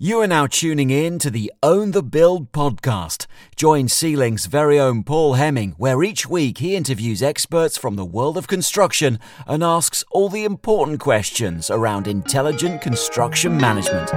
You are now tuning in to the Own the Build podcast. Join C-Link's very own Paul Hemming, where each week he interviews experts from the world of construction and asks all the important questions around intelligent construction management.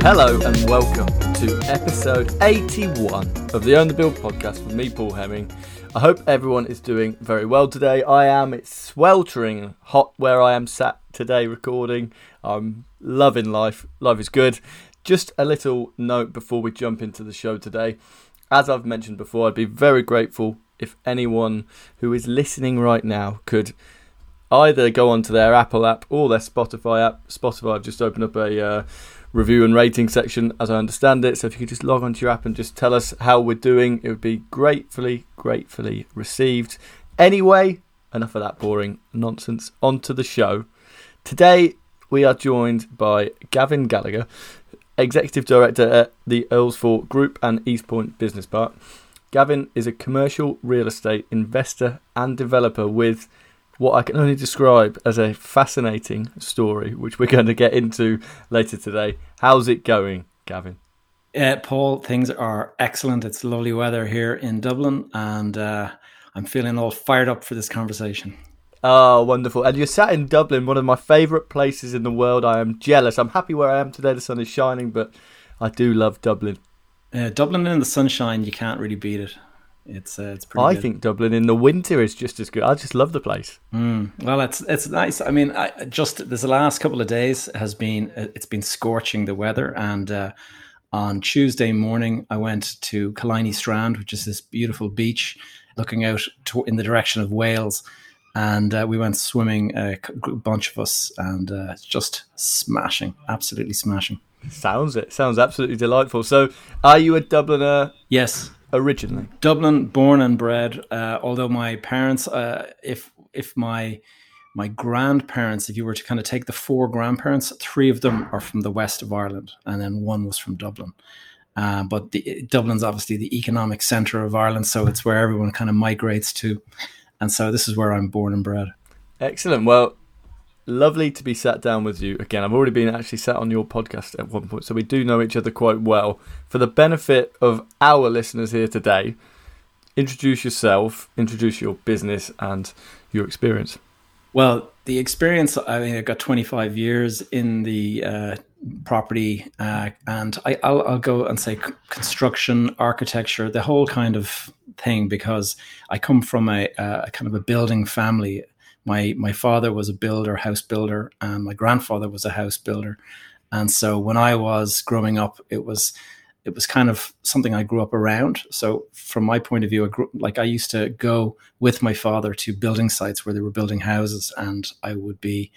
Hello and welcome to episode 81 of the Own the Build podcast with me, Paul Hemming. I hope everyone is doing very well today. I am. It's sweltering hot where I am sat today recording. I'm loving life. Life is good. Just a little note before we jump into the show today. As I've mentioned before, I'd be very grateful if anyone who is listening right now could either go onto their Apple app or their Spotify app. Spotify, I've just opened up a uh, review and rating section as I understand it. So if you could just log onto your app and just tell us how we're doing, it would be gratefully, gratefully received. Anyway, enough of that boring nonsense. On to the show. Today we are joined by Gavin Gallagher, Executive Director at the Earlsfort Group and East Point Business Park. Gavin is a commercial real estate investor and developer with what I can only describe as a fascinating story, which we're going to get into later today. How's it going, Gavin? Uh, Paul, things are excellent. It's lovely weather here in Dublin, and uh, I'm feeling all fired up for this conversation. Oh, wonderful. And you're sat in Dublin, one of my favourite places in the world. I am jealous. I'm happy where I am today. The sun is shining, but I do love Dublin. Uh, Dublin in the sunshine, you can't really beat it. It's uh, it's pretty. I good. think Dublin in the winter is just as good. I just love the place. Mm. Well, it's it's nice. I mean, I just this last couple of days has been it's been scorching the weather, and uh, on Tuesday morning I went to Killiney Strand, which is this beautiful beach looking out to, in the direction of Wales, and uh, we went swimming a bunch of us, and uh, just smashing, absolutely smashing. Sounds it sounds absolutely delightful. So, are you a Dubliner? Yes, originally? Dublin, born and bred. Uh, although my parents, uh, if if my my grandparents, if you were to kind of take the four grandparents, three of them are from the west of Ireland, and then one was from Dublin. Uh, but the, Dublin's obviously the economic centre of Ireland, so it's where everyone kind of migrates to. And so this is where I'm born and bred. Excellent. Well, lovely to be sat down with you again. I've already been actually sat on your podcast at one point, so we do know each other quite well. For the benefit of our listeners here today, introduce yourself, introduce your business, and your experience. Well, the experience, I mean, I've got 25 years in the uh, property, uh, and I, will go and say construction, architecture, the whole kind of thing, because I come from a, a kind of a building family my my father was a builder, house builder, and my grandfather was a house builder. And so when I was growing up, it was it was kind of something I grew up around. So from my point of view, I grew, like I used to go with my father to building sites where they were building houses, and I would be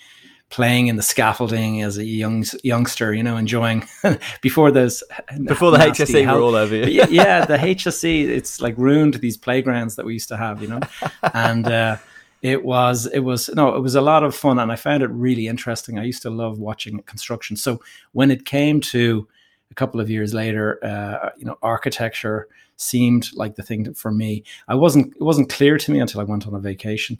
playing in the scaffolding as a young youngster, you know, enjoying before those before the HSE were all over you. yeah, yeah, the HSE it's like ruined these playgrounds that we used to have, you know, and. Uh, it was it was no it was a lot of fun and i found it really interesting. I used to love watching construction. So when it came to a couple of years later uh, you know architecture seemed like the thing for me. I wasn't it wasn't clear to me until i went on a vacation.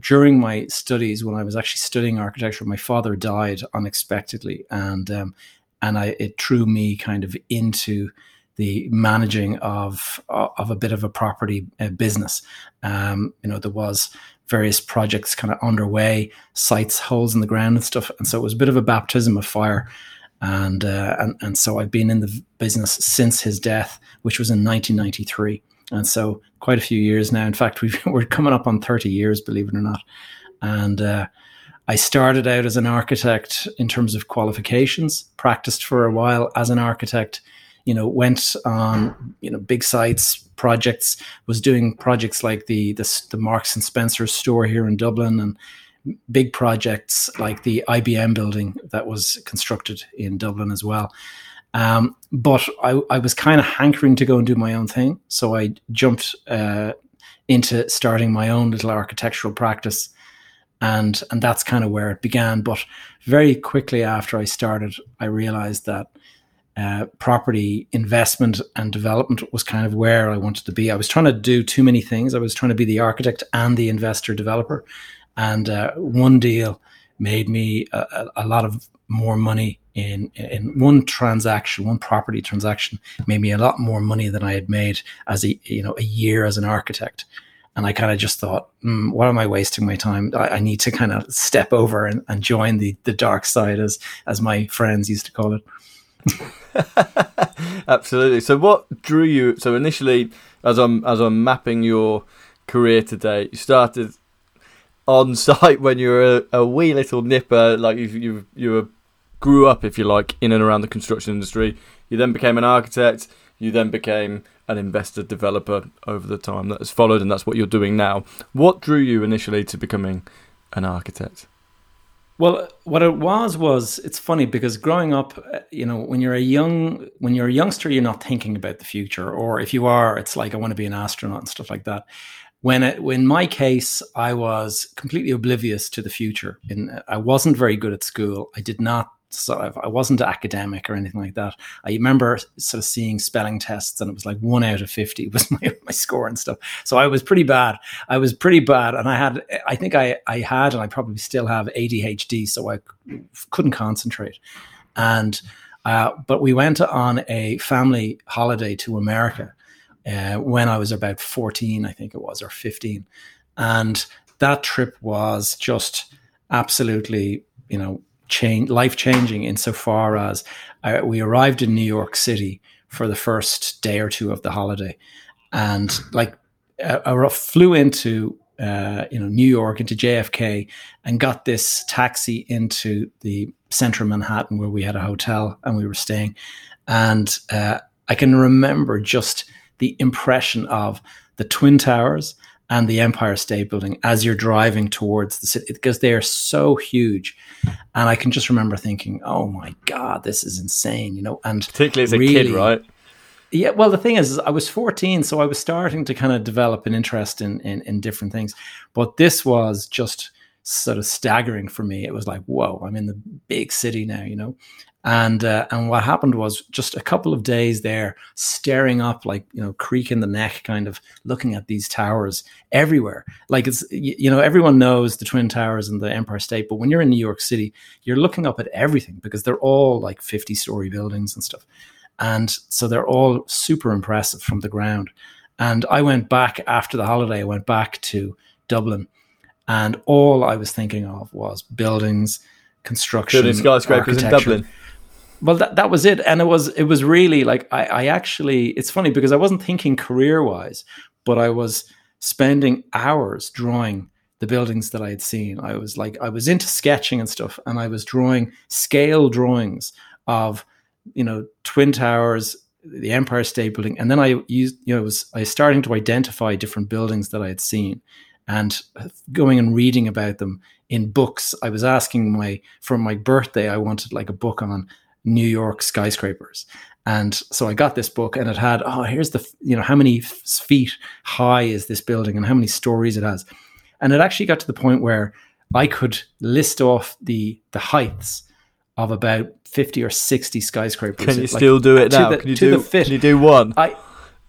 During my studies when i was actually studying architecture my father died unexpectedly and um, and i it drew me kind of into the managing of of a bit of a property business. Um, you know, there was various projects kind of underway, sites, holes in the ground and stuff. And so it was a bit of a baptism of fire. And, uh, and, and so I've been in the business since his death, which was in 1993. And so quite a few years now. In fact, we are coming up on 30 years, believe it or not. And, uh, I started out as an architect in terms of qualifications, practiced for a while as an architect, you know, went on, you know, big sites, projects, was doing projects like the, the, the Marks and Spencer store here in Dublin and big projects like the IBM building that was constructed in Dublin as well. Um, but I, I was kind of hankering to go and do my own thing. So I jumped uh, into starting my own little architectural practice. And, and that's kind of where it began. But very quickly after I started, I realized that uh, property investment and development was kind of where I wanted to be. I was trying to do too many things. I was trying to be the architect and the investor developer. And uh, one deal made me a, a, lot of more money in in one transaction, one property transaction made me a lot more money than I had made as a you know a year as an architect. And I kind of just thought, mm, what am I wasting my time? I, I need to kind of step over and, and join the the dark side, as as my friends used to call it. Absolutely. So, what drew you? So, initially, as I'm as I'm mapping your career today, you started on site when you were a, a wee little nipper, like you you you were, grew up, if you like, in and around the construction industry. You then became an architect. You then became an investor developer over the time that has followed, and that's what you're doing now. What drew you initially to becoming an architect? Well, what it was was it's funny because growing up, uh, you know, when you're a young when you're a youngster, you're not thinking about the future, or if you are, it's like I want to be an astronaut and stuff like that. When it, in my case, I was completely oblivious to the future. In I wasn't very good at school. I did not sort of, I wasn't academic or anything like that. I remember sort of seeing spelling tests and it was like one out of 50 was my, my score and stuff. So I was pretty bad. I was pretty bad. And I had, I think I, I had, and I probably still have ADHD. So I couldn't concentrate. And, uh, but we went on a family holiday to America uh, when I was about 14, I think it was, or 15. And that trip was just absolutely, you know, change, life changing insofar as uh, we arrived in New York City for the first day or two of the holiday, and like I flew into uh, you know New York into JFK and got this taxi into the center of Manhattan where we had a hotel and we were staying, and uh, I can remember just the impression of the twin towers and the Empire State Building as you're driving towards the city because they are so huge. And I can just remember thinking, "Oh my god, this is insane!" You know, and particularly as a really, kid, right? Yeah. Well, the thing is, I was 14, so I was starting to kind of develop an interest in, in in different things. But this was just sort of staggering for me. It was like, "Whoa, I'm in the big city now," you know. And uh, and what happened was just a couple of days there, staring up like you know, creak in the neck, kind of looking at these towers everywhere. Like it's you know, everyone knows the Twin Towers and the Empire State, but when you're in New York City, you're looking up at everything because they're all like 50 story buildings and stuff, and so they're all super impressive from the ground. And I went back after the holiday. I went back to Dublin, and all I was thinking of was buildings, construction, building skyscrapers in Dublin. Well that, that was it. And it was it was really like I, I actually it's funny because i wasn't thinking career wise but i was spending hours drawing the buildings that i had seen. I was like i was into sketching and stuff and i was drawing scale drawings of you know twin towers the empire state building. And then i used you know I was i was starting to identify different buildings that i had seen and going and reading about them in books i was asking my for my birthday i wanted like a book on New York skyscrapers. And so I got this book and it had, oh, here's the, you know, how many feet high is this building and how many stories it has. And it actually got to the point where I could list off the the heights of about 50 or 60 skyscrapers. Can you still do it now? The, can, you do, can you do one? I,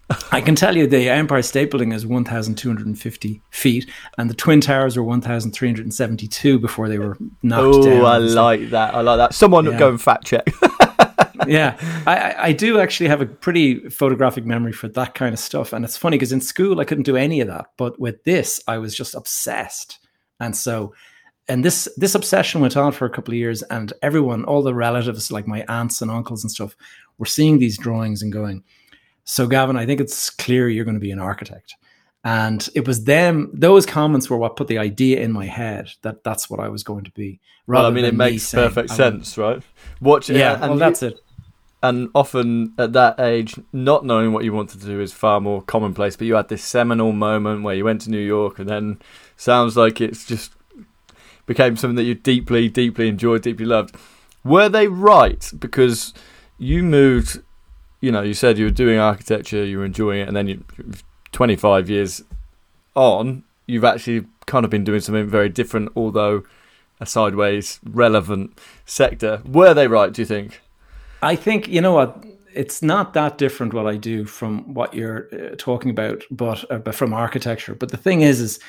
I can tell you the Empire State Building is 1,250 feet, and the Twin Towers were 1,372 before they were knocked Ooh, down. Oh, I like that. I like that. Someone yeah. go and fact check. yeah, I, I do actually have a pretty photographic memory for that kind of stuff, and it's funny because in school I couldn't do any of that, but with this I was just obsessed, and so. And this this obsession went on for a couple of years, and everyone, all the relatives, like my aunts and uncles and stuff, were seeing these drawings and going, so, Gavin, I think it's clear you're going to be an architect. And it was them; those comments were what put the idea in my head that that's what I was going to be. Well, I mean, it makes perfect sense, right? Watch, yeah, and well, you, that's it. And often at that age, not knowing what you wanted to do is far more commonplace. But you had this seminal moment where you went to New York, and then sounds like it's just became something that you deeply, deeply enjoyed, deeply loved. Were they right? Because you moved you know, you said you were doing architecture, you were enjoying it, and then you, 25 years on, you've actually kind of been doing something very different, although a sideways relevant sector. Were they right? Do you think? I think you know what it's not that different what I do from what you're uh, talking about, but, uh, but from architecture. But the thing is, is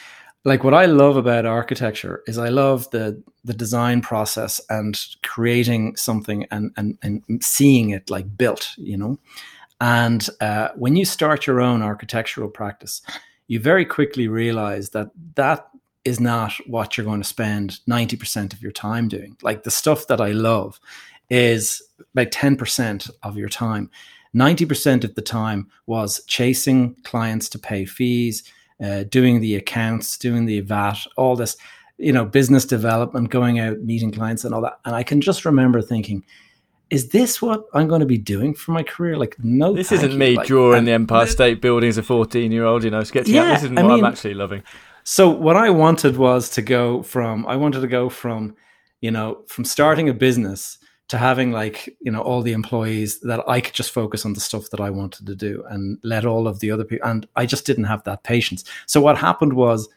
like what I love about architecture is I love the the design process and creating something and and and seeing it like built, you know. And uh, when you start your own architectural practice, you very quickly realize that that is not what you're going to spend 90% of your time doing. Like the stuff that I love is about 10% of your time. 90% of the time was chasing clients to pay fees, uh, doing the accounts, doing the VAT, all this, you know, business development, going out, meeting clients and all that. And I can just remember thinking, is this what I'm going to be doing for my career? Like, no, this isn't me like, drawing the Empire State Building as a 14 year old, you know, sketching yeah, out. This isn't I what mean, I'm actually loving. So, what I wanted was to go from, I wanted to go from, you know, from starting a business to having like you know all the employees that I could just focus on the stuff that I wanted to do and let all of the other people and I just didn't have that patience. So what happened was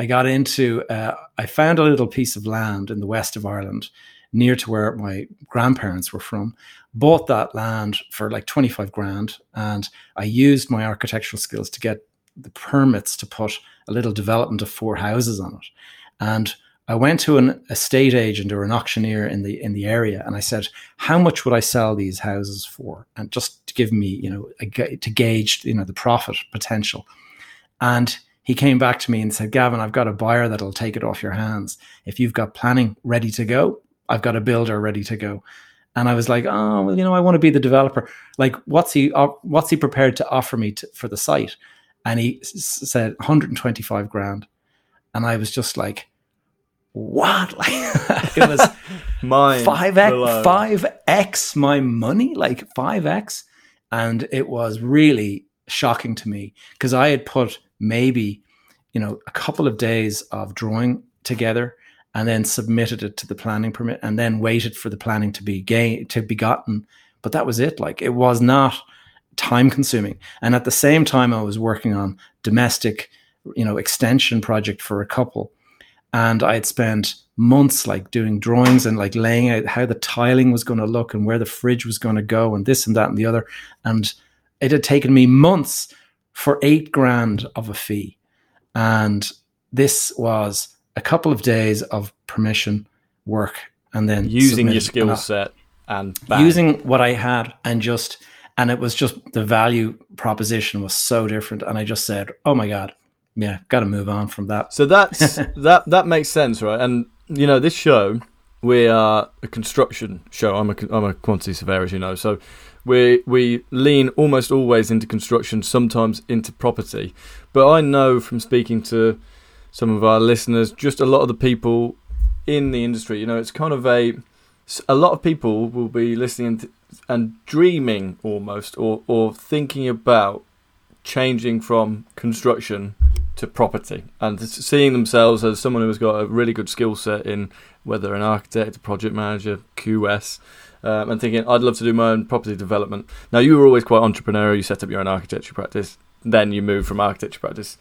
I got into uh, I found a little piece of land in the west of Ireland near to where my grandparents were from bought that land for like 25 grand and I used my architectural skills to get the permits to put a little development of four houses on it and I went to an estate agent or an auctioneer in the in the area, and I said, "How much would I sell these houses for?" And just to give me, you know, a, to gauge, you know, the profit potential. And he came back to me and said, "Gavin, I've got a buyer that'll take it off your hands. If you've got planning ready to go, I've got a builder ready to go." And I was like, "Oh, well, you know, I want to be the developer. Like, what's he what's he prepared to offer me to, for the site?" And he s- said 125 grand, and I was just like what? Like it was five x five x my money, like five x, and it was really shocking to me because I had put maybe you know a couple of days of drawing together and then submitted it to the planning permit and then waited for the planning to be gain to be gotten. But that was it. Like it was not time consuming. And at the same time, I was working on domestic, you know, extension project for a couple and I had spent months like doing drawings and like laying out how the tiling was going to look and where the fridge was going to go and this and that and the other. And it had taken me months for eight grand of a fee. And this was a couple of days of permission work and then using your skill set and bang. using what I had and just and it was just the value proposition was so different. And I just said, Oh my God, yeah, got to move on from that. So that's that that makes sense, right? And you know, this show we are a construction show. I'm a I'm a quantity surveyor, as you know. So we we lean almost always into construction, sometimes into property. But I know from speaking to some of our listeners, just a lot of the people in the industry, you know, it's kind of a a lot of people will be listening to, and dreaming almost or or thinking about changing from construction to property and seeing themselves as someone who has got a really good skill set in whether an architect, a project manager, QS, um, and thinking I'd love to do my own property development. Now you were always quite entrepreneurial. You set up your own architecture practice, then you moved from architecture practice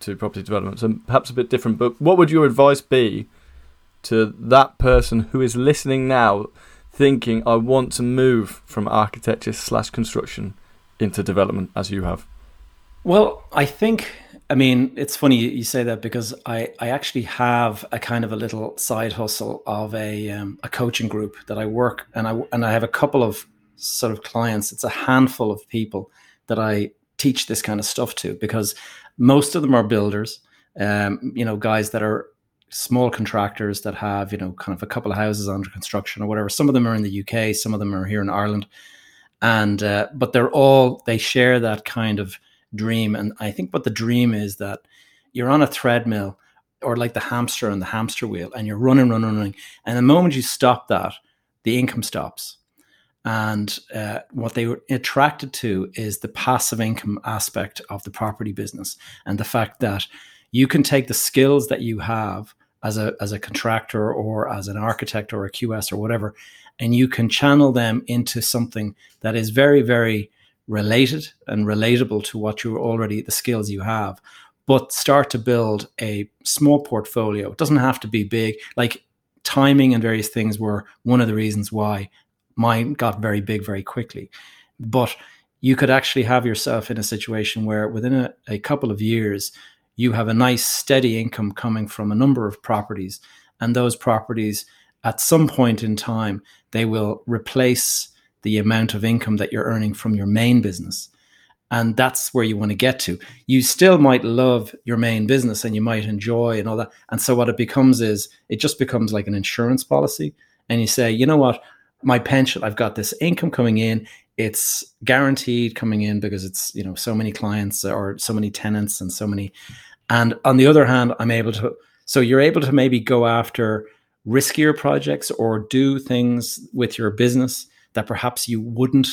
to property development. So perhaps a bit different. But what would your advice be to that person who is listening now, thinking I want to move from architecture slash construction into development as you have? Well, I think I mean, it's funny you say that because I, I actually have a kind of a little side hustle of a um, a coaching group that I work and I and I have a couple of sort of clients. It's a handful of people that I teach this kind of stuff to because most of them are builders, um, you know, guys that are small contractors that have you know kind of a couple of houses under construction or whatever. Some of them are in the UK, some of them are here in Ireland, and uh, but they're all they share that kind of dream. And I think what the dream is that you're on a treadmill or like the hamster on the hamster wheel and you're running, running, running. And the moment you stop that, the income stops. And uh, what they were attracted to is the passive income aspect of the property business and the fact that you can take the skills that you have as a as a contractor or as an architect or a QS or whatever, and you can channel them into something that is very, very related and relatable to what you're already the skills you have but start to build a small portfolio it doesn't have to be big like timing and various things were one of the reasons why mine got very big very quickly. But you could actually have yourself in a situation where within a, a couple of years, you have a nice steady income coming from a number of properties. And those properties, at some point in time, they will replace the amount of income that you're earning from your main business. And that's where you want to get to. You still might love your main business and you might enjoy and all that. And so what it becomes is it just becomes like an insurance policy. And you say, you know what? My pension, I've got this income coming in. It's guaranteed coming in because it's, you know, so many clients or so many tenants and so many. And on the other hand, I'm able to, so you're able to maybe go after riskier projects or do things with your business that perhaps you wouldn't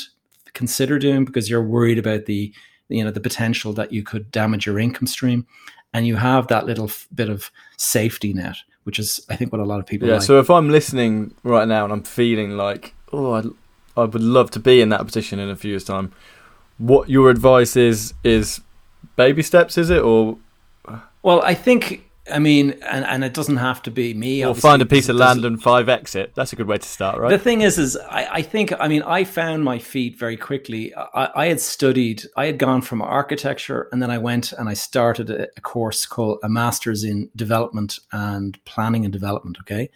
consider doing because you're worried about the you know the potential that you could damage your income stream and you have that little f- bit of safety net which is i think what a lot of people yeah like. so if i'm listening right now and i'm feeling like oh I, I would love to be in that position in a few years time what your advice is is baby steps is it or well i think I mean, and, and it doesn't have to be me. Or find a piece of land and five exit. That's a good way to start, right? The thing is, is I, I think, I mean, I found my feet very quickly. I, I, had studied, I had gone from architecture, and then I went and I started a, a course called a master's in development and planning and development. Okay,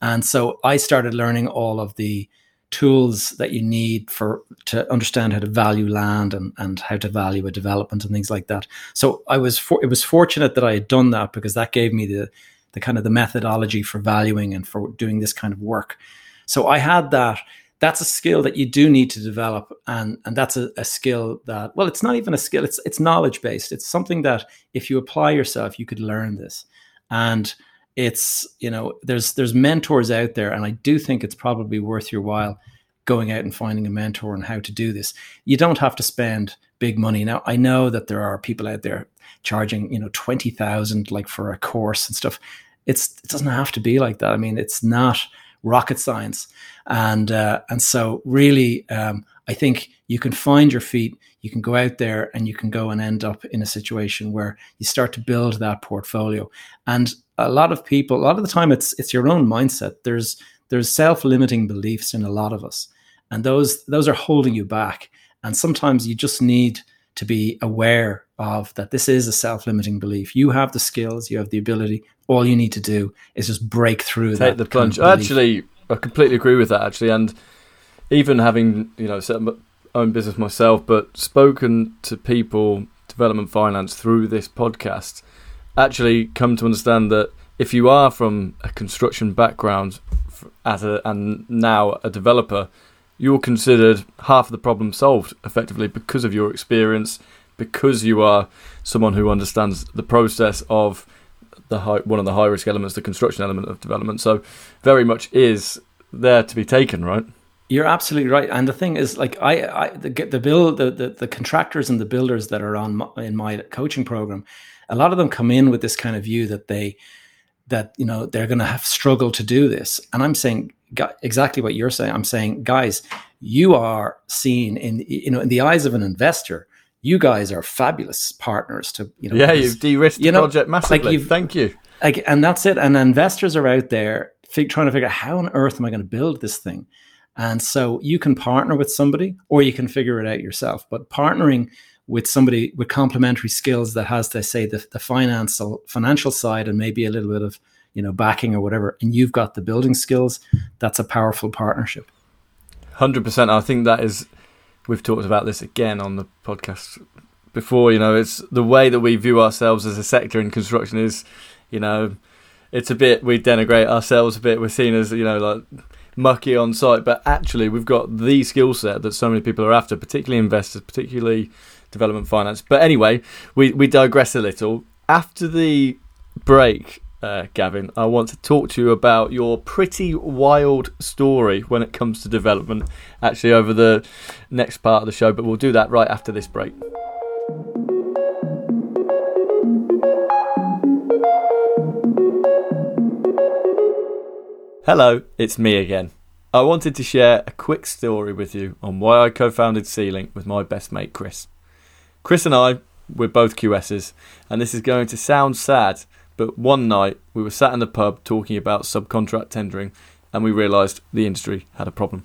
and so I started learning all of the tools that you need for to understand how to value land and, and how to value a development and things like that. So I was for, it was fortunate that I had done that because that gave me the the kind of the methodology for valuing and for doing this kind of work. So I had that. That's a skill that you do need to develop, and and that's a, a skill that well, it's not even a skill. It's it's knowledge based. It's something that if you apply yourself, you could learn this. And it's you know there's there's mentors out there and i do think it's probably worth your while going out and finding a mentor on how to do this. You don't have to spend big money. Now i know that there are people out there charging you know 20000 like for a course and stuff. It's it doesn't have to be like that. I mean it's not rocket science. And uh, and so really um, i think you can find your feet you can go out there and you can go and end up in a situation where you start to build that portfolio. And a lot of people a lot of the time it's it's your own mindset. There's there's self-limiting beliefs in a lot of us and those those are holding you back. And sometimes you just need to be aware of that this is a self-limiting belief. You have the skills you have the ability. All you need to do is just break through take the plunge kind of actually i completely agree with that actually. And even having you know my own business myself but spoken to people development finance through this podcast actually come to understand that if you are from a construction background as a, and now a developer, you're considered half of the problem solved effectively because of your experience, because you are someone who understands the process of the high, one of the high risk elements, the construction element of development. So, very much is there to be taken, right? You're absolutely right, and the thing is, like I, I the, the build the, the, the contractors and the builders that are on my, in my coaching program, a lot of them come in with this kind of view that they that you know they're going to have struggle to do this. And i'm saying exactly what you're saying. I'm saying guys you are seen in you know in the eyes of an investor. You guys are fabulous partners to you know yeah you've de-risked you know, the project massively. like thank you. Like and that's it. And investors are out there fig- trying to figure out how on earth am i going to build this thing and so you can partner with somebody or you can figure it out yourself. But partnering with somebody with complementary skills that has to say the, the financial financial side and maybe a little bit of you know backing or whatever and you've got the building skills that's a powerful partnership. 100% i think that is we've talked about this again on the podcast before you know it's the way that we view ourselves as a sector in construction is you know it's a bit we denigrate ourselves a bit. We're seen as you know like mucky on site but actually we've got the skill set that so many people are after particularly investors particularly development finance. But anyway, we, we digress a little. After the break, uh, Gavin, I want to talk to you about your pretty wild story when it comes to development, actually, over the next part of the show. But we'll do that right after this break. Hello, it's me again. I wanted to share a quick story with you on why I co founded C-Link with my best mate Chris. Chris and I, we're both QSs, and this is going to sound sad, but one night we were sat in the pub talking about subcontract tendering, and we realised the industry had a problem.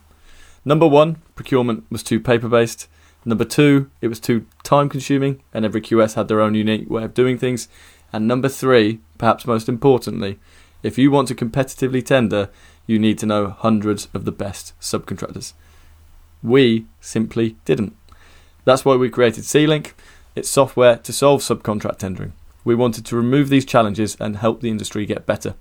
Number one, procurement was too paper based. Number two, it was too time consuming, and every QS had their own unique way of doing things. And number three, perhaps most importantly, if you want to competitively tender, you need to know hundreds of the best subcontractors. We simply didn't. That's why we created C-Link. It's software to solve subcontract tendering. We wanted to remove these challenges and help the industry get better.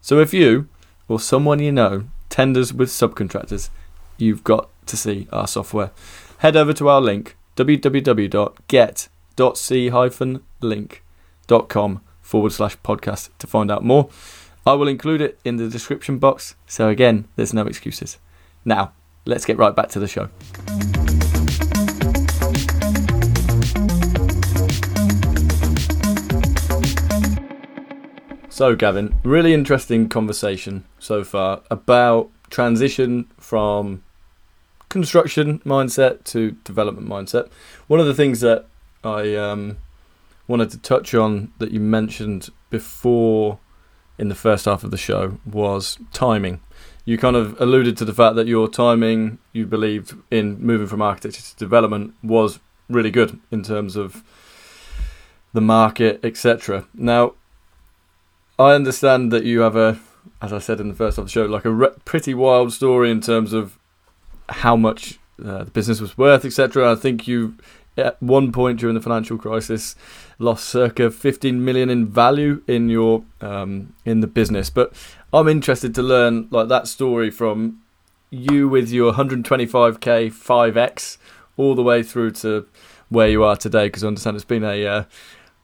So if you or someone you know tenders with subcontractors, you've got to see our software. Head over to our link www.get.c-link.com forward slash podcast to find out more. I will include it in the description box, so again, there's no excuses. Now, let's get right back to the show. So, Gavin, really interesting conversation so far about transition from construction mindset to development mindset. One of the things that I um, wanted to touch on that you mentioned before in the first half of the show was timing. You kind of alluded to the fact that your timing, you believed in moving from architecture to development, was really good in terms of the market, etc. Now, I understand that you have a, as I said in the first half of the show, like a re- pretty wild story in terms of how much uh, the business was worth, etc. I think you, at one point during the financial crisis, lost circa 15 million in value in your um, in the business. But I'm interested to learn like that story from you with your 125k 5x all the way through to where you are today, because I understand it's been a uh,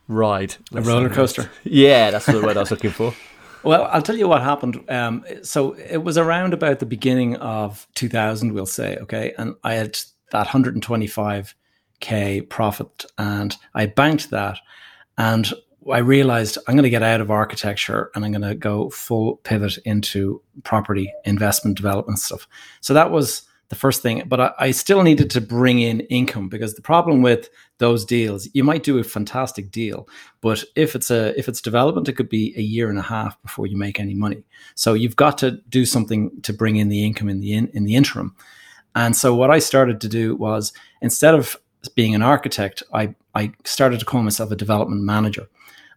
ride, a roller coaster. Yeah, that's the word I was looking for. Well, I'll tell you what happened. Um, so it was around about the beginning of 2000, we'll say, okay, and I had that 125k profit, and I banked that, and I realized I'm going to get out of architecture and I'm going to go full pivot into property investment development stuff. So that was the first thing. But I, I, still needed to bring in income because the problem with those deals, you might do a fantastic deal, but if it's a if it's development, it could be a year and a half before you make any money. So you've got to do something to bring in the income in the in, in the interim. And so what I started to do was instead of being an architect, I I started to call myself a development manager.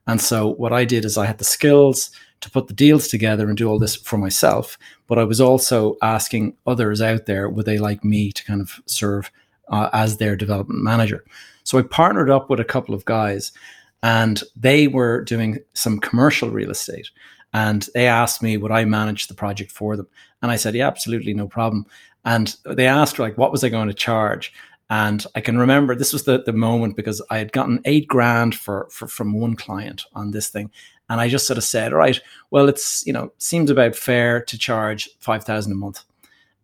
And so what I did is I had the skills to put the deals together and do all this for myself. But I was also asking others out there, would they like me to kind of serve uh, as their development manager? So I partnered up with a couple of guys and they were doing some commercial real estate. And they asked me, would I manage the project for them? And I said, yeah, absolutely, no problem. And they asked, like, what was I going to charge? And I can remember this was the, the moment because I had gotten eight grand for, for from one client on this thing. And I just sort of said, all right, well, it's, you know, seems about fair to charge 5,000 a month.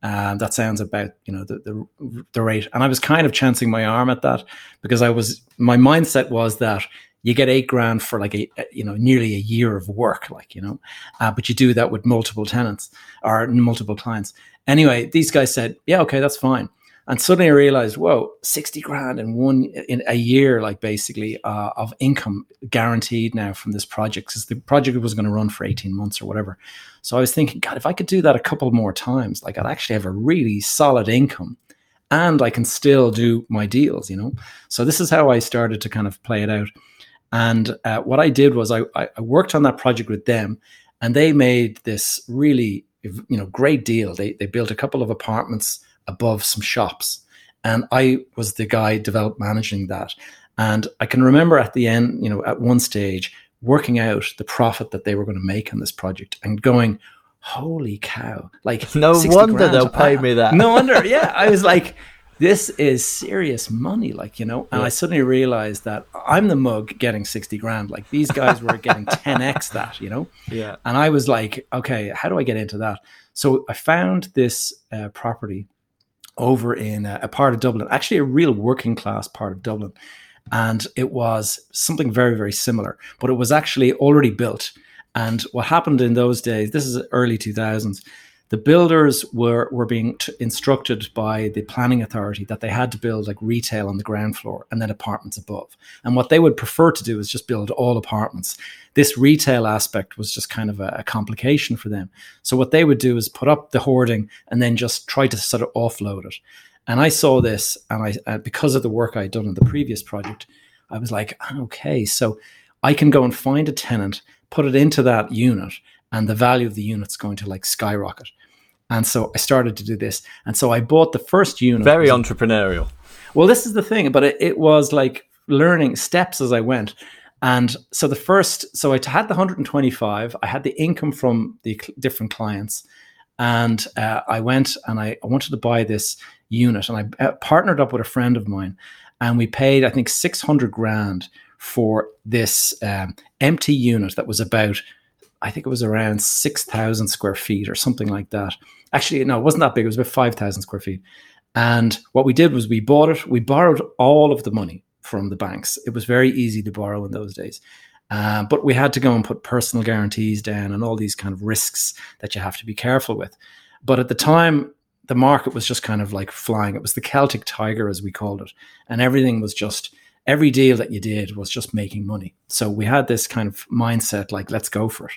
Um, that sounds about, you know, the, the, the rate. And I was kind of chancing my arm at that because I was, my mindset was that you get eight grand for like a, you know, nearly a year of work, like, you know, uh, but you do that with multiple tenants or multiple clients. Anyway, these guys said, yeah, okay, that's fine. And suddenly I realized, whoa, 60 grand in one, in a year, like basically uh, of income guaranteed now from this project because the project was going to run for 18 months or whatever. So I was thinking, God, if I could do that a couple more times, like I'd actually have a really solid income and I can still do my deals, you know? So this is how I started to kind of play it out. And uh, what I did was I, I worked on that project with them and they made this really, you know, great deal. They, they built a couple of apartments above some shops. And I was the guy developed managing that. And I can remember at the end, you know, at one stage, working out the profit that they were going to make on this project and going, holy cow. Like, no wonder grand. they'll pay me that. no wonder. Yeah. I was like, this is serious money, like, you know. And yeah. I suddenly realized that I'm the mug getting 60 grand. Like, these guys were getting 10x that, you know. Yeah. And I was like, okay, how do I get into that? So I found this uh, property over in a, a part of Dublin, actually a real working class part of Dublin. And it was something very, very similar, but it was actually already built. And what happened in those days, this is early 2000s, the builders were were being t- instructed by the planning authority that they had to build like retail on the ground floor and then apartments above. And what they would prefer to do is just build all apartments. This retail aspect was just kind of a, a complication for them. So what they would do is put up the hoarding and then just try to sort of offload it. And I saw this, and I uh, because of the work I'd done in the previous project, I was like, okay, so I can go and find a tenant, put it into that unit, and the value of the unit's going to like skyrocket. And so I started to do this. And so I bought the first unit. Very entrepreneurial. Well, this is the thing, but it, it was like learning steps as I went. And so the first, so I had the 125, I had the income from the different clients. And uh, I went and I, I, wanted to buy this unit. And I uh, partnered up with a friend of mine. And we paid, I think, 600 grand for this um, empty unit that was about I think it was around 6,000 square feet or something like that. Actually, no, it wasn't that big. It was about 5,000 square feet. And what we did was we bought it, we borrowed all of the money from the banks. It was very easy to borrow in those days. Uh, but we had to go and put personal guarantees down and all these kind of risks that you have to be careful with. But at the time, the market was just kind of like flying. It was the Celtic tiger, as we called it. And everything was just every deal that you did was just making money. So we had this kind of mindset like, let's go for it.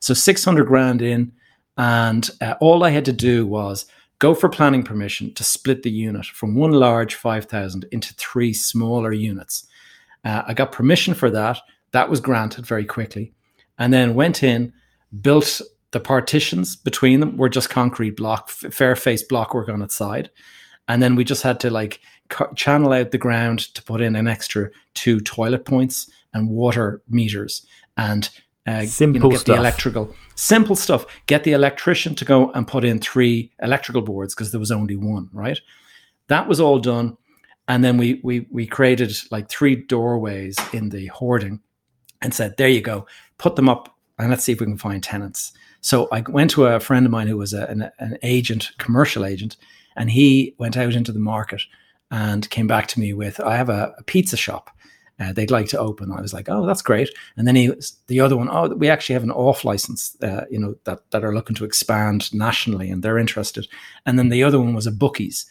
So 600 grand in, and uh, all I had to do was go for planning permission to split the unit from one large 5,000 into three smaller units. Uh, I got permission for that. That was granted very quickly. And then went in, built the partitions between them were just concrete block, fair face block work on its side. And then we just had to like channel out the ground to put in an extra two toilet points and water meters and uh, simple you know, get stuff. the electrical simple stuff. Get the electrician to go and put in three electrical boards because there was only one. Right, that was all done, and then we we we created like three doorways in the hoarding, and said, "There you go, put them up, and let's see if we can find tenants." So I went to a friend of mine who was a, an, an agent, commercial agent, and he went out into the market and came back to me with, I have a, a pizza shop. Uh, they'd like to open. I was like, oh, that's great. And then he, the other one, oh, we actually have an off license, uh, you know, that that are looking to expand nationally, and they're interested. And then the other one was a bookies,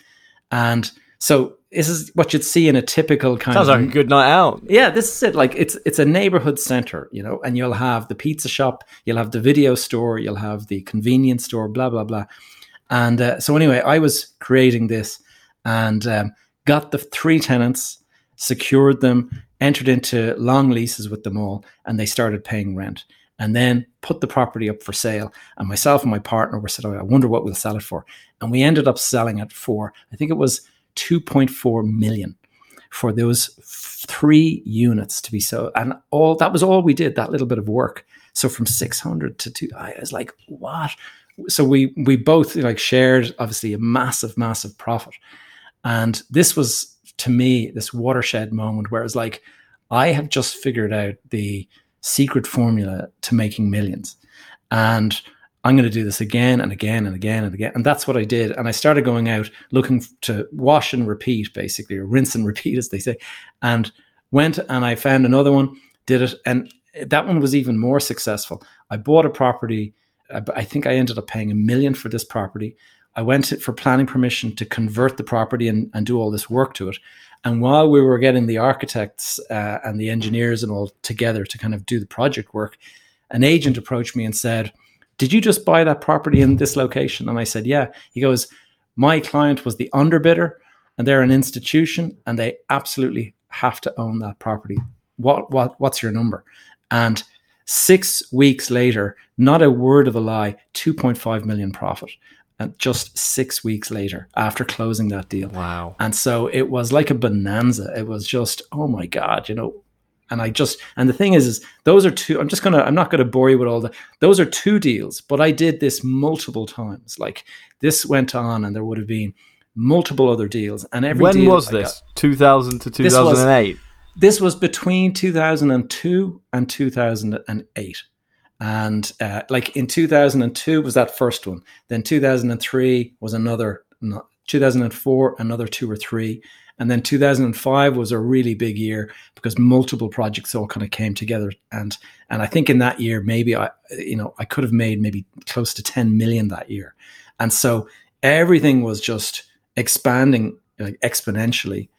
and so this is what you'd see in a typical kind Sounds of like a good night out. yeah, this is it. Like it's it's a neighborhood center, you know, and you'll have the pizza shop, you'll have the video store, you'll have the convenience store, blah blah blah. And uh, so anyway, I was creating this and um, got the three tenants, secured them, entered into long leases with them all, and they started paying rent. And then put the property up for sale. And myself and my partner were said, oh, I wonder what we'll sell it for. And we ended up selling it for, I think it was 2.4 million for those three units to be sold. And all that was all we did, that little bit of work. So from 600 to two, I was like, what? So we we both like shared obviously a massive, massive profit. And this was to me this watershed moment where it's like, I have just figured out the secret formula to making millions. And I'm going to do this again and again and again and again. And that's what I did. And I started going out looking to wash and repeat, basically, or rinse and repeat, as they say. And went and I found another one, did it. And that one was even more successful. I bought a property. I think I ended up paying a million for this property. I went for planning permission to convert the property and, and do all this work to it. And while we were getting the architects uh, and the engineers and all together to kind of do the project work, an agent approached me and said, Did you just buy that property in this location? And I said, Yeah. He goes, My client was the underbidder and they're an institution and they absolutely have to own that property. What, what, what's your number? And six weeks later, not a word of a lie, 2.5 million profit and just six weeks later after closing that deal. Wow. And so it was like a bonanza. It was just, oh my God, you know. And I just and the thing is, is those are two. I'm just gonna. I'm not gonna bore you with all the. Those are two deals, but I did this multiple times. Like this went on, and there would have been multiple other deals. And every when deal was I this? got- 2000 to This was- 2008. this was between 2002 and 2008 and uh, like in 2002 was that first one. Then 2003 was another 2004 another two or three. And then 2005 was a really big year because multiple projects all kind of came together. And and i think in that year maybe i you know i could have made maybe close to 10 million that year. And so everything was just expanding like exponentially.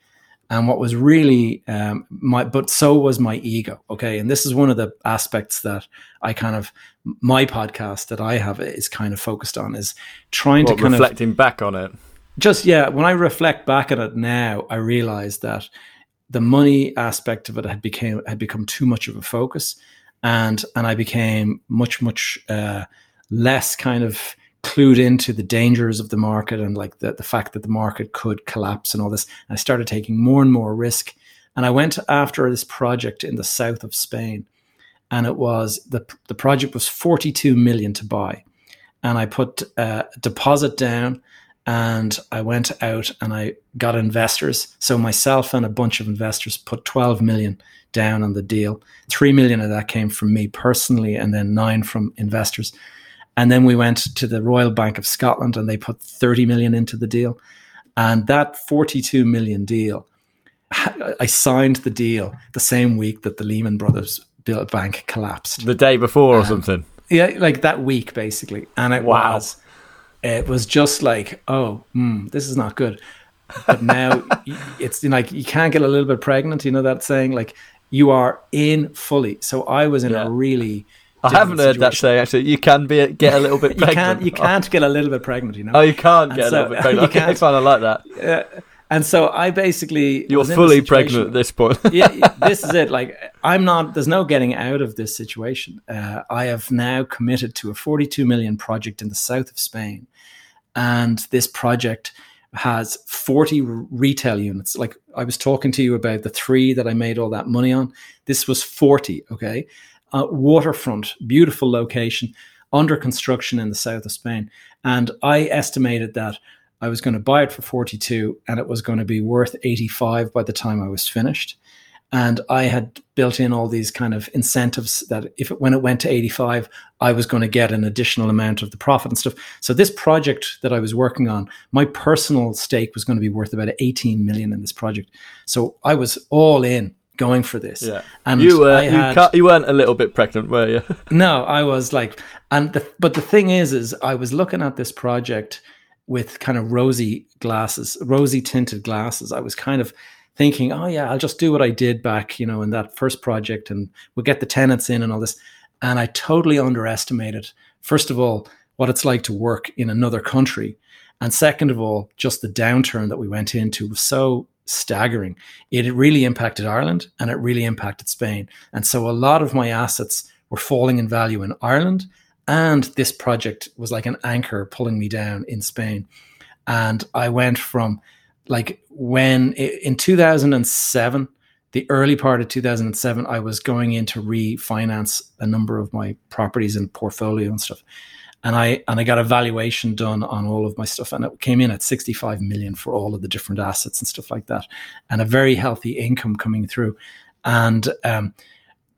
And what was really um, my, but so was my ego. Okay, and this is one of the aspects that I kind of my podcast that I have is kind of focused on is trying What, to kind of reflecting of back on it. just yeah. When I reflect back at it now, I realize that the money aspect of it had became had become too much of a focus, and and I became much much uh, less kind of clued into the dangers of the market and like the, the fact that the market could collapse and all this. And I started taking more and more risk. And I went after this project in the south of Spain. And it was the, the project was 42 million to buy. And I put uh, a deposit down and I went out and I got investors. So myself and a bunch of investors put 12 million down on the deal. 3 million of that came from me personally and then 9 from investors. And then we went to the Royal Bank of Scotland and they put 30 million into the deal. And that 42 million deal, I signed the deal the same week that the Lehman Brothers bank collapsed. The day before or something. Yeah, like that week basically. And it Wow. was it was just like, oh, hmm, this is not good. But now it's like you can't get a little bit pregnant, you know that saying like you are in fully. So I was in Yeah. a really I haven't heard that situation. say actually. You can be get a little bit you pregnant. can't you can't get a little bit pregnant, you know. Oh, you can't And get so- a little bit pregnant. you Okay, can't. fine. I like that. and so I basically You're was in a fully pregnant at this point. yeah, yeah, this is it. Like I'm not. There's no getting out of this situation. Uh, I have now committed to a 42 million project in the south of Spain, and this project has 40 retail units. Like I was talking to you about the three that I made all that money on. This was 40. Okay, uh, waterfront, beautiful location, under construction in the south of Spain, and I estimated that. I was going to buy it for 42 and it was going to be worth 85 by the time I was finished and I had built in all these kind of incentives that if it, when it went to 85, I was going to get an additional amount of the profit and stuff. So this project that I was working on, my personal stake was going to be worth about 18 million in this project. So I was all in going for this. Yeah. And you were you, had- you weren't a little bit pregnant, were you? no, I was like, and the, but the thing is, is I was looking at this project with kind of rosy glasses, rosy tinted glasses. I was kind of thinking, oh yeah, I'll just do what I did back, you know, in that first project, and we'll get the tenants in and all this. And I totally underestimated, first of all, what it's like to work in another country, and second of all, just the downturn that we went into was so staggering. It really impacted Ireland and it really impacted Spain. And so a lot of my assets were falling in value in Ireland. And this project was like an anchor pulling me down in Spain. And I went from like when in 2007, the early part of 2007, I was going in to refinance a number of my properties and portfolio and stuff. And I and I got a valuation done on all of my stuff, and it came in at 65 million for all of the different assets and stuff like that, and a very healthy income coming through. And um,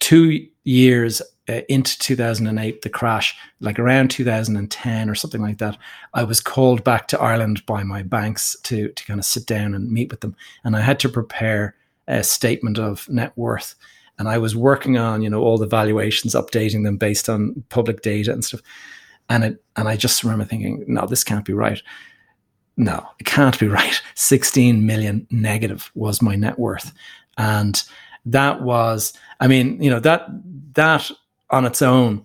two years uh, into 2008, the crash, like around 2010 or something like that, I was called back to Ireland by my banks to to kind of sit down and meet with them, and I had to prepare a statement of net worth. And I was working on, you know, all the valuations, updating them based on public data and stuff. And it, and I just remember thinking, no, this can't be right. No, it can't be right. 16 million negative was my net worth. And that was, I mean, you know, that, that on its own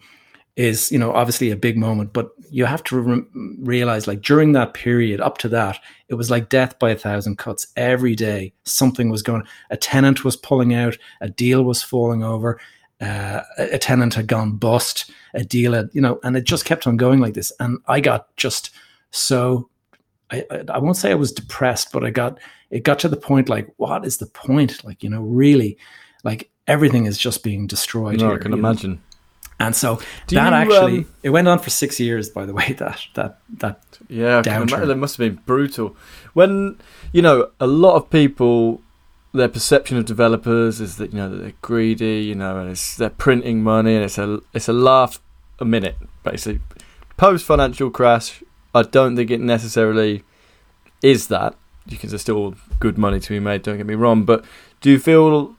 is, you know, obviously a big moment, but you have to re- realize like during that period up to that, it was like death by a thousand cuts. Every day, something was going, a tenant was pulling out, a deal was falling over, uh, a tenant had gone bust, a deal had, you know, and it just kept on going like this. And I got just so, I, I, I won't say I was depressed, but I got, it got to the point like, what is the point? Like, you know, really, like everything is just being destroyed. no, here, I can you know? imagine. And so Do that you, actually, um, it went on for six years, by the way, that, that, that, Yeah, downturn. imagine. That must have been brutal. When you know a lot of people, their perception of developers is that you know that they're greedy, you know, and they're printing money, and it's a it's a laugh a minute basically. Post financial crash, I don't think it necessarily is that because there's still good money to be made. Don't get me wrong, but do you feel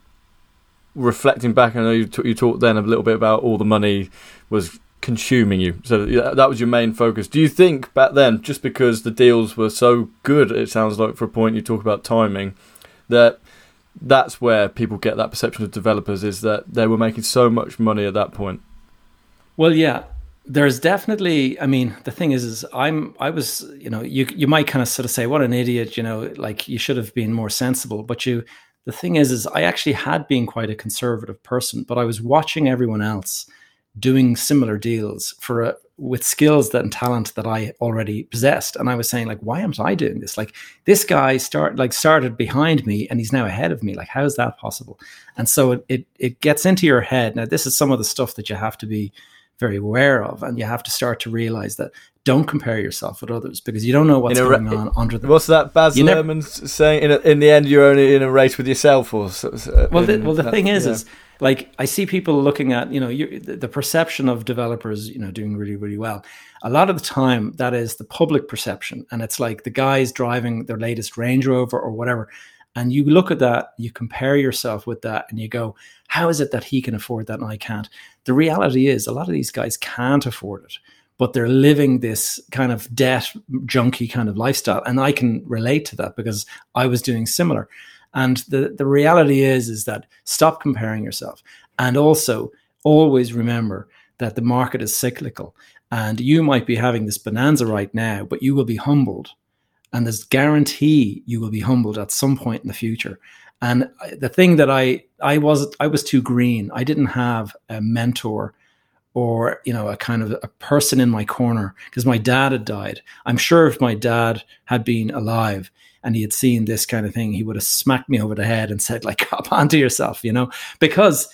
reflecting back? I know you t- you talked then a little bit about all the money was consuming you. So that was your main focus. Do you think back then, just because the deals were so good, it sounds like for a point you talk about timing, that that's where people get that perception of developers is that they were making so much money at that point. Well, yeah, there's definitely. I mean, the thing is, is I'm I was you know you you might kind of sort of say what an idiot you know like you should have been more sensible, but you. The thing is, is I actually had been quite a conservative person, but I was watching everyone else doing similar deals for a, with skills that and talent that I already possessed. And I was saying, like, why am I doing this? Like, this guy start like started behind me and he's now ahead of me. Like, how is that possible? And so it, it it gets into your head. Now, this is some of the stuff that you have to be very aware of, and you have to start to realize that don't compare yourself with others because you don't know what's going on under the. What's that Baz Luhrmann saying? In, a, in the end, you're only in a race with yourself, or uh, well, the, well, the thing is, yeah. is like I see people looking at you know you, the perception of developers you know doing really really well. A lot of the time, that is the public perception, and it's like the guys driving their latest Range Rover or whatever. And you look at that, you compare yourself with that, and you go, "How is it that he can afford that and I can't?" The reality is, a lot of these guys can't afford it but they're living this kind of debt junkie kind of lifestyle and i can relate to that because i was doing similar and the, the reality is, is that stop comparing yourself. And also always remember that the market is cyclical and you might be having this bonanza right now, but you will be humbled. And there's guarantee you will be humbled at some point in the future. And the thing that I I was I was too green. I didn't have a mentor or you know a kind of a person in my corner because my dad had died. I'm sure if my dad had been alive, and he had seen this kind of thing, he would have smacked me over the head and said, like, hop onto yourself, you know, because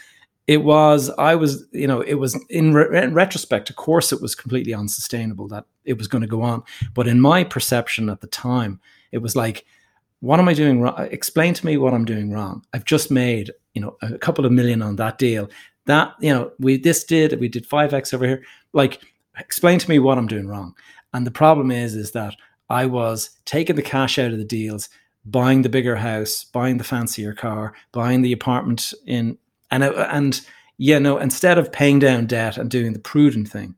it was, I was, you know, it was in, re- in retrospect, of course, it was completely unsustainable that it was going to go on. But in my perception at the time, it was like, what am I doing wrong? Uh, explain to me what I'm doing wrong. I've just made, you know, a couple of million on that deal. That, you know, we this did, we did 5x over here. Like, explain to me what I'm doing wrong. And the problem is, is that I was taking the cash out of the deals, buying the bigger house, buying the fancier car, buying the apartment in, and uh, and yeah, no, instead of paying down debt and doing the prudent thing,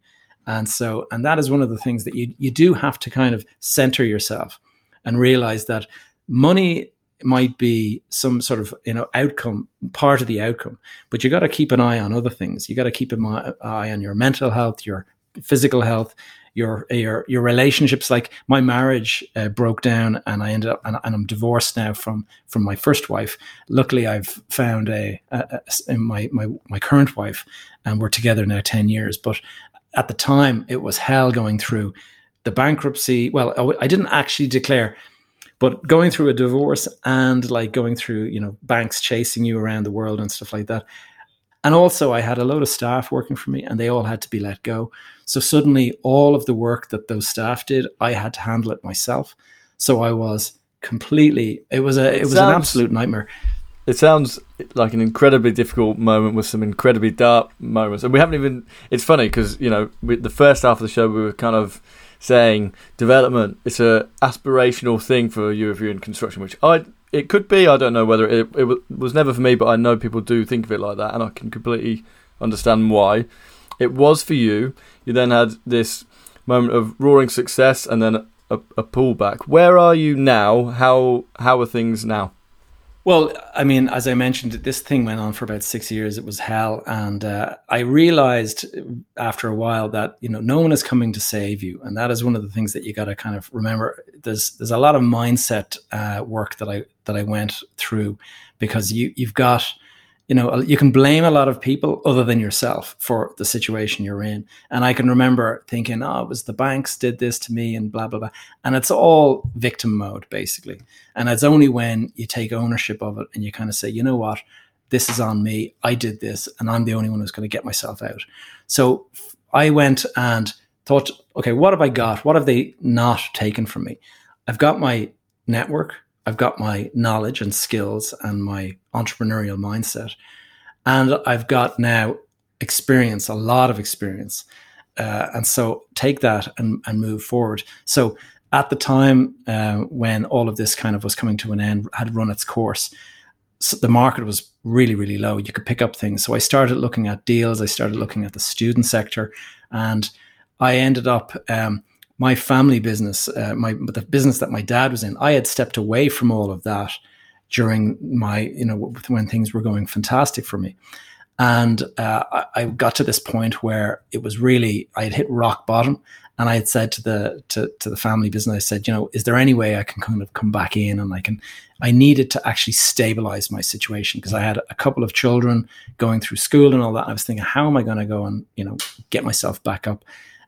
and so and that is one of the things that you you do have to kind of center yourself and realize that money might be some sort of you know outcome part of the outcome. But you got to keep an eye on other things. You got to keep an eye on your mental health your physical health your your your relationships. Like my marriage uh, broke down and i ended up and, and, i'm divorced now from from my first wife. Luckily i've found a, a, a, my my my current wife and we're together now 10 years. But at the time it was hell going through the bankruptcy. Well i didn't actually declare but going through a divorce and like going through you know banks chasing you around the world and stuff like that and also, I had a load of staff working for me, and they all had to be let go. So suddenly, all of the work that those staff did, I had to handle it myself. So I was completely. It was a. It, it was sounds, an absolute nightmare. It sounds like an incredibly difficult moment with some incredibly dark moments, and we haven't even. It's funny because you know we, the first half of the show we were kind of saying development. It's a aspirational thing for you if you're in construction, which I it could be. I don't know whether it, it was never for me, but I know people do think of it like that, and I can completely understand why. It was for you. You then had this moment of roaring success, and then a, a pullback. Where are you now? How how are things now? Well, I mean, as I mentioned, this thing went on for about six years. It was hell, and uh, I realized after a while that you know no one is coming to save you, and that is one of the things that you got to kind of remember. There's there's a lot of mindset uh, work that I that I went through because you you've got you know you can blame a lot of people other than yourself for the situation you're in. And i can remember thinking oh it was the banks did this to me and blah blah blah. And it's all victim mode basically. And it's only when you take ownership of it and you kind of say you know what? This is on me. I did this and i'm the only one who's going to get myself out. So i went and thought okay what have i got? What have they not taken from me? I've got my network. I've got my knowledge and skills and my entrepreneurial mindset. And I've got now experience, a lot of experience. Uh, and so take that and, and move forward. So at the time uh, when all of this kind of was coming to an end, had run its course, so the market was really, really low. You could pick up things. So I started looking at deals. I started looking at the student sector. and I ended up. Um, my family business, uh, my the business that my dad was in, I had stepped away from all of that during my, you know, when things were going fantastic for me. And uh, I, I, got to this point where it was really, I had hit rock bottom. And I had said to the to, to the family business, I said, you know, is there any way I can kind of come back in and I can I needed to actually stabilize my situation because I had a couple of children going through school and all that. I was thinking, how am I going to go and, you know, get myself back up?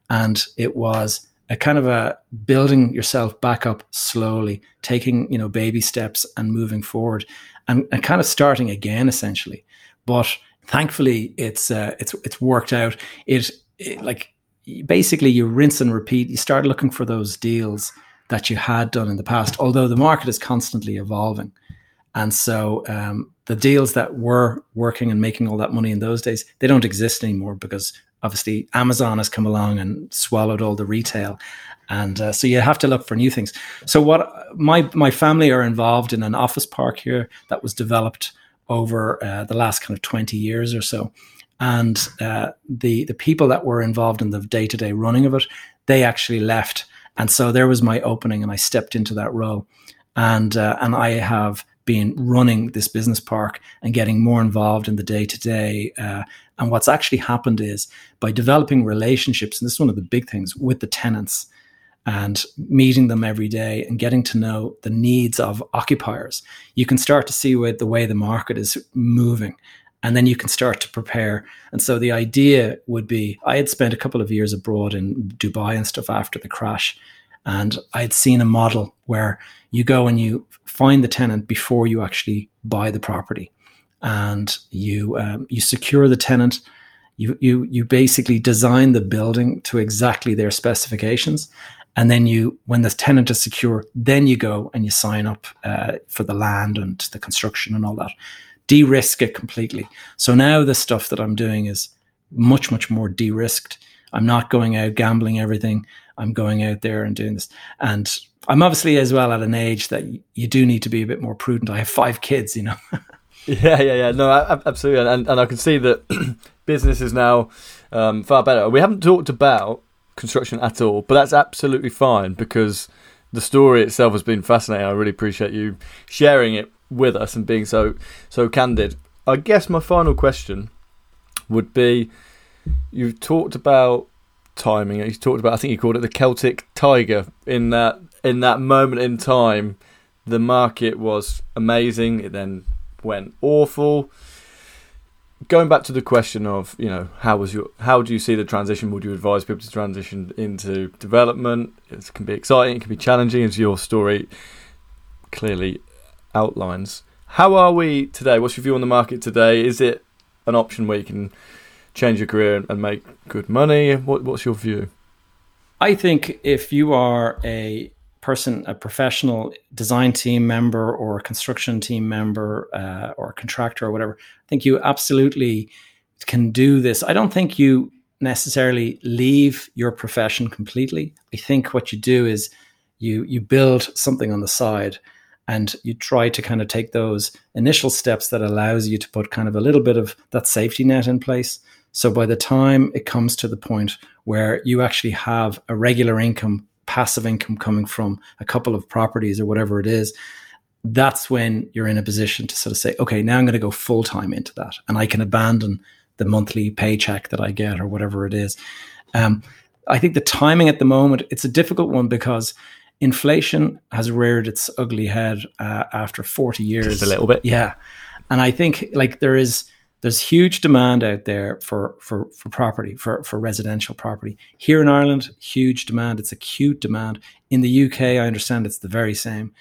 And it was a kind of a building yourself back up slowly, taking you know baby steps and moving forward, and, and kind of starting again essentially. But thankfully, it's uh, it's it's worked out. It, it like basically you rinse and repeat. You start looking for those deals that you had done in the past, although the market is constantly evolving. And so um, the deals that were working and making all that money in those days, they don't exist anymore because obviously Amazon has come along and swallowed all the retail, and uh, so you have to look for new things. So what my my family are involved in an office park here that was developed over uh, the last kind of twenty years or so, and uh, the the people that were involved in the day to day running of it, they actually left, and so there was my opening, and I stepped into that role, and uh, and I have been running this business park and getting more involved in the day to day and what's actually happened is by developing relationships, and this is one of the big things with the tenants and meeting them every day and getting to know the needs of occupiers, you can start to see with the way the market is moving. And then you can start to prepare. And so the idea would be I had spent a couple of years abroad in Dubai and stuff after the crash. And I had seen a model where you go and you find the tenant before you actually buy the property and you um, you secure the tenant. You you you basically design the building to exactly their specifications, and then you when the tenant is secure, then you go and you sign up uh, for the land and the construction and all that. De-risk it completely. So now the stuff that I'm doing is much much more de-risked. I'm not going out gambling everything. I'm going out there and doing this. And I'm obviously as well at an age that you do need to be a bit more prudent. I have five kids, you know. Yeah, yeah, yeah. No, absolutely, and and I can see that business is now um, far better. We haven't talked about construction at all, but that's absolutely fine because the story itself has been fascinating. I really appreciate you sharing it with us and being so so candid. I guess my final question would be: You've talked about timing. He talked about, I think he called it the Celtic Tiger. In that in that moment in time, the market was amazing. It then went awful. Going back to the question of, you know, how was your, how do you see the transition? Would you advise people to transition into development? It can be exciting, it can be challenging, as your story clearly outlines. How are we today? What's your view on the market today? Is it an option where you can change your career and make good money? What, what's your view? I think if you are a person, a professional design team member or a construction team member uh, or a contractor or whatever, I think you absolutely can do this. I don't think you necessarily leave your profession completely. I think what you do is you you build something on the side and you try to kind of take those initial steps that allows you to put kind of a little bit of that safety net in place. So by the time it comes to the point where you actually have a regular income passive income coming from a couple of properties or whatever it is, that's when you're in a position to sort of say, okay, now I'm going to go full time into that and I can abandon the monthly paycheck that I get or whatever it is. Um, I think the timing at the moment, it's a difficult one because inflation has reared its ugly head uh, after 40 years. Just a little bit. Yeah. And I think like there is, there's huge demand out there for for for property for for residential property. Here in Ireland huge demand. It's acute demand. In the UK I understand it's the very same.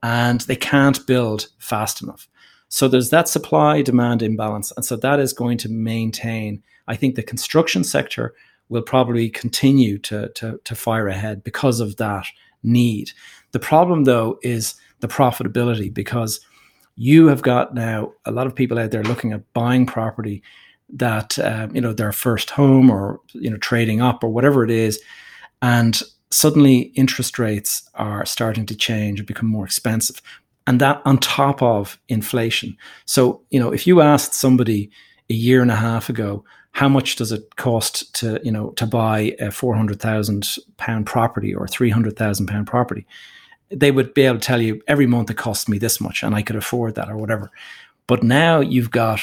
And they can't build fast enough. So there's that supply demand imbalance. And so that is going to maintain. I think the construction sector will probably continue to to to fire ahead because of that need. The problem though is the profitability because you have got now a lot of people out there looking at buying property that um, you know their first home or you know trading up or whatever it is and suddenly interest rates are starting to change and become more expensive and that on top of inflation. So you know if you asked somebody a year and a half ago how much does it cost to you know to buy a four hundred thousand pound property or three hundred thousand pound property, they would be able to tell you every month it costs me this much and I could afford that or whatever. But now you've got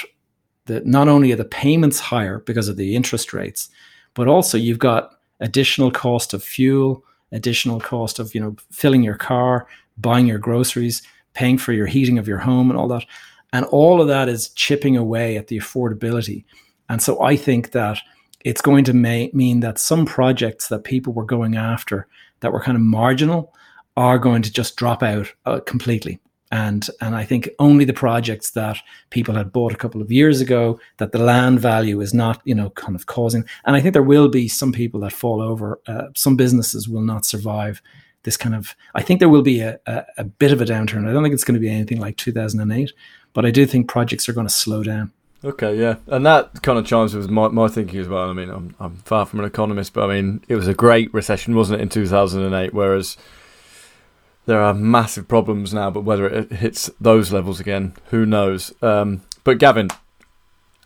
the not only are the payments higher because of the interest rates, but also you've got additional cost of fuel, additional cost of you know filling your car, buying your groceries, paying for your heating of your home and all that. And all of that is chipping away at the affordability. And so I think that it's going to may, mean that some projects that people were going after that were kind of marginal are going to just drop out uh, completely. And and I think only the projects that people had bought a couple of years ago that the land value is not you know kind of causing. And I think there will be some people that fall over. Uh, some businesses will not survive this kind of. I think there will be a, a, a bit of a downturn. I don't think it's going to be anything like 2008, but I do think projects are going to slow down. Okay, yeah, and that kind of chimes with my, my thinking as well. I mean, I'm I'm far from an economist, but I mean, it was a great recession, wasn't it, in 2008? Whereas there are massive problems now, but whether it hits those levels again, who knows? Um, but Gavin,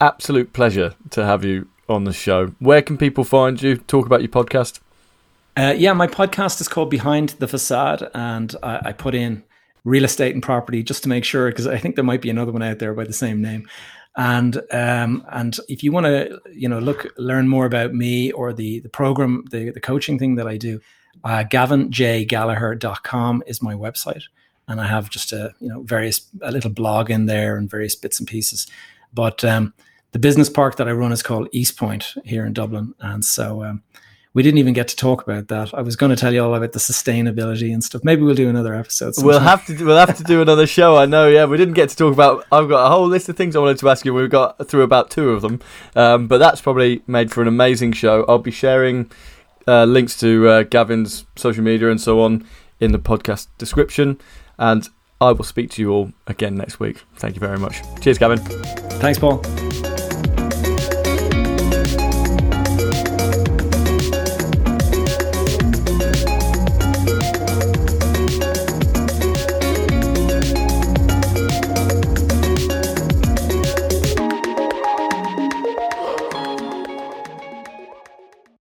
absolute pleasure to have you on the show. Where can people find you? Talk about your podcast. Uh, yeah, my podcast is called Behind the Facade, and I, I put in real estate and property just to make sure because I think there might be another one out there by the same name. And um, and if you want to, you know, look learn more about me or the the program, the the coaching thing that I do, uh, gavinjgallagher.com is my website. And I have just a, you know, various, a little blog in there and various bits and pieces. But um, the business park that I run is called East Point here in Dublin. And so um, we didn't even get to talk about that. I was going to tell you all about the sustainability and stuff. Maybe we'll do another episode. Sometime. We'll have to. We'll have to do another show. I know. Yeah, we didn't get to talk about. I've got a whole list of things I wanted to ask you. We've got through about two of them, um, but that's probably made for an amazing show. I'll be sharing uh, links to uh, Gavin's social media and so on in the podcast description. And I will speak to you all again next week. Thank you very much. Cheers, Gavin. Thanks, Paul.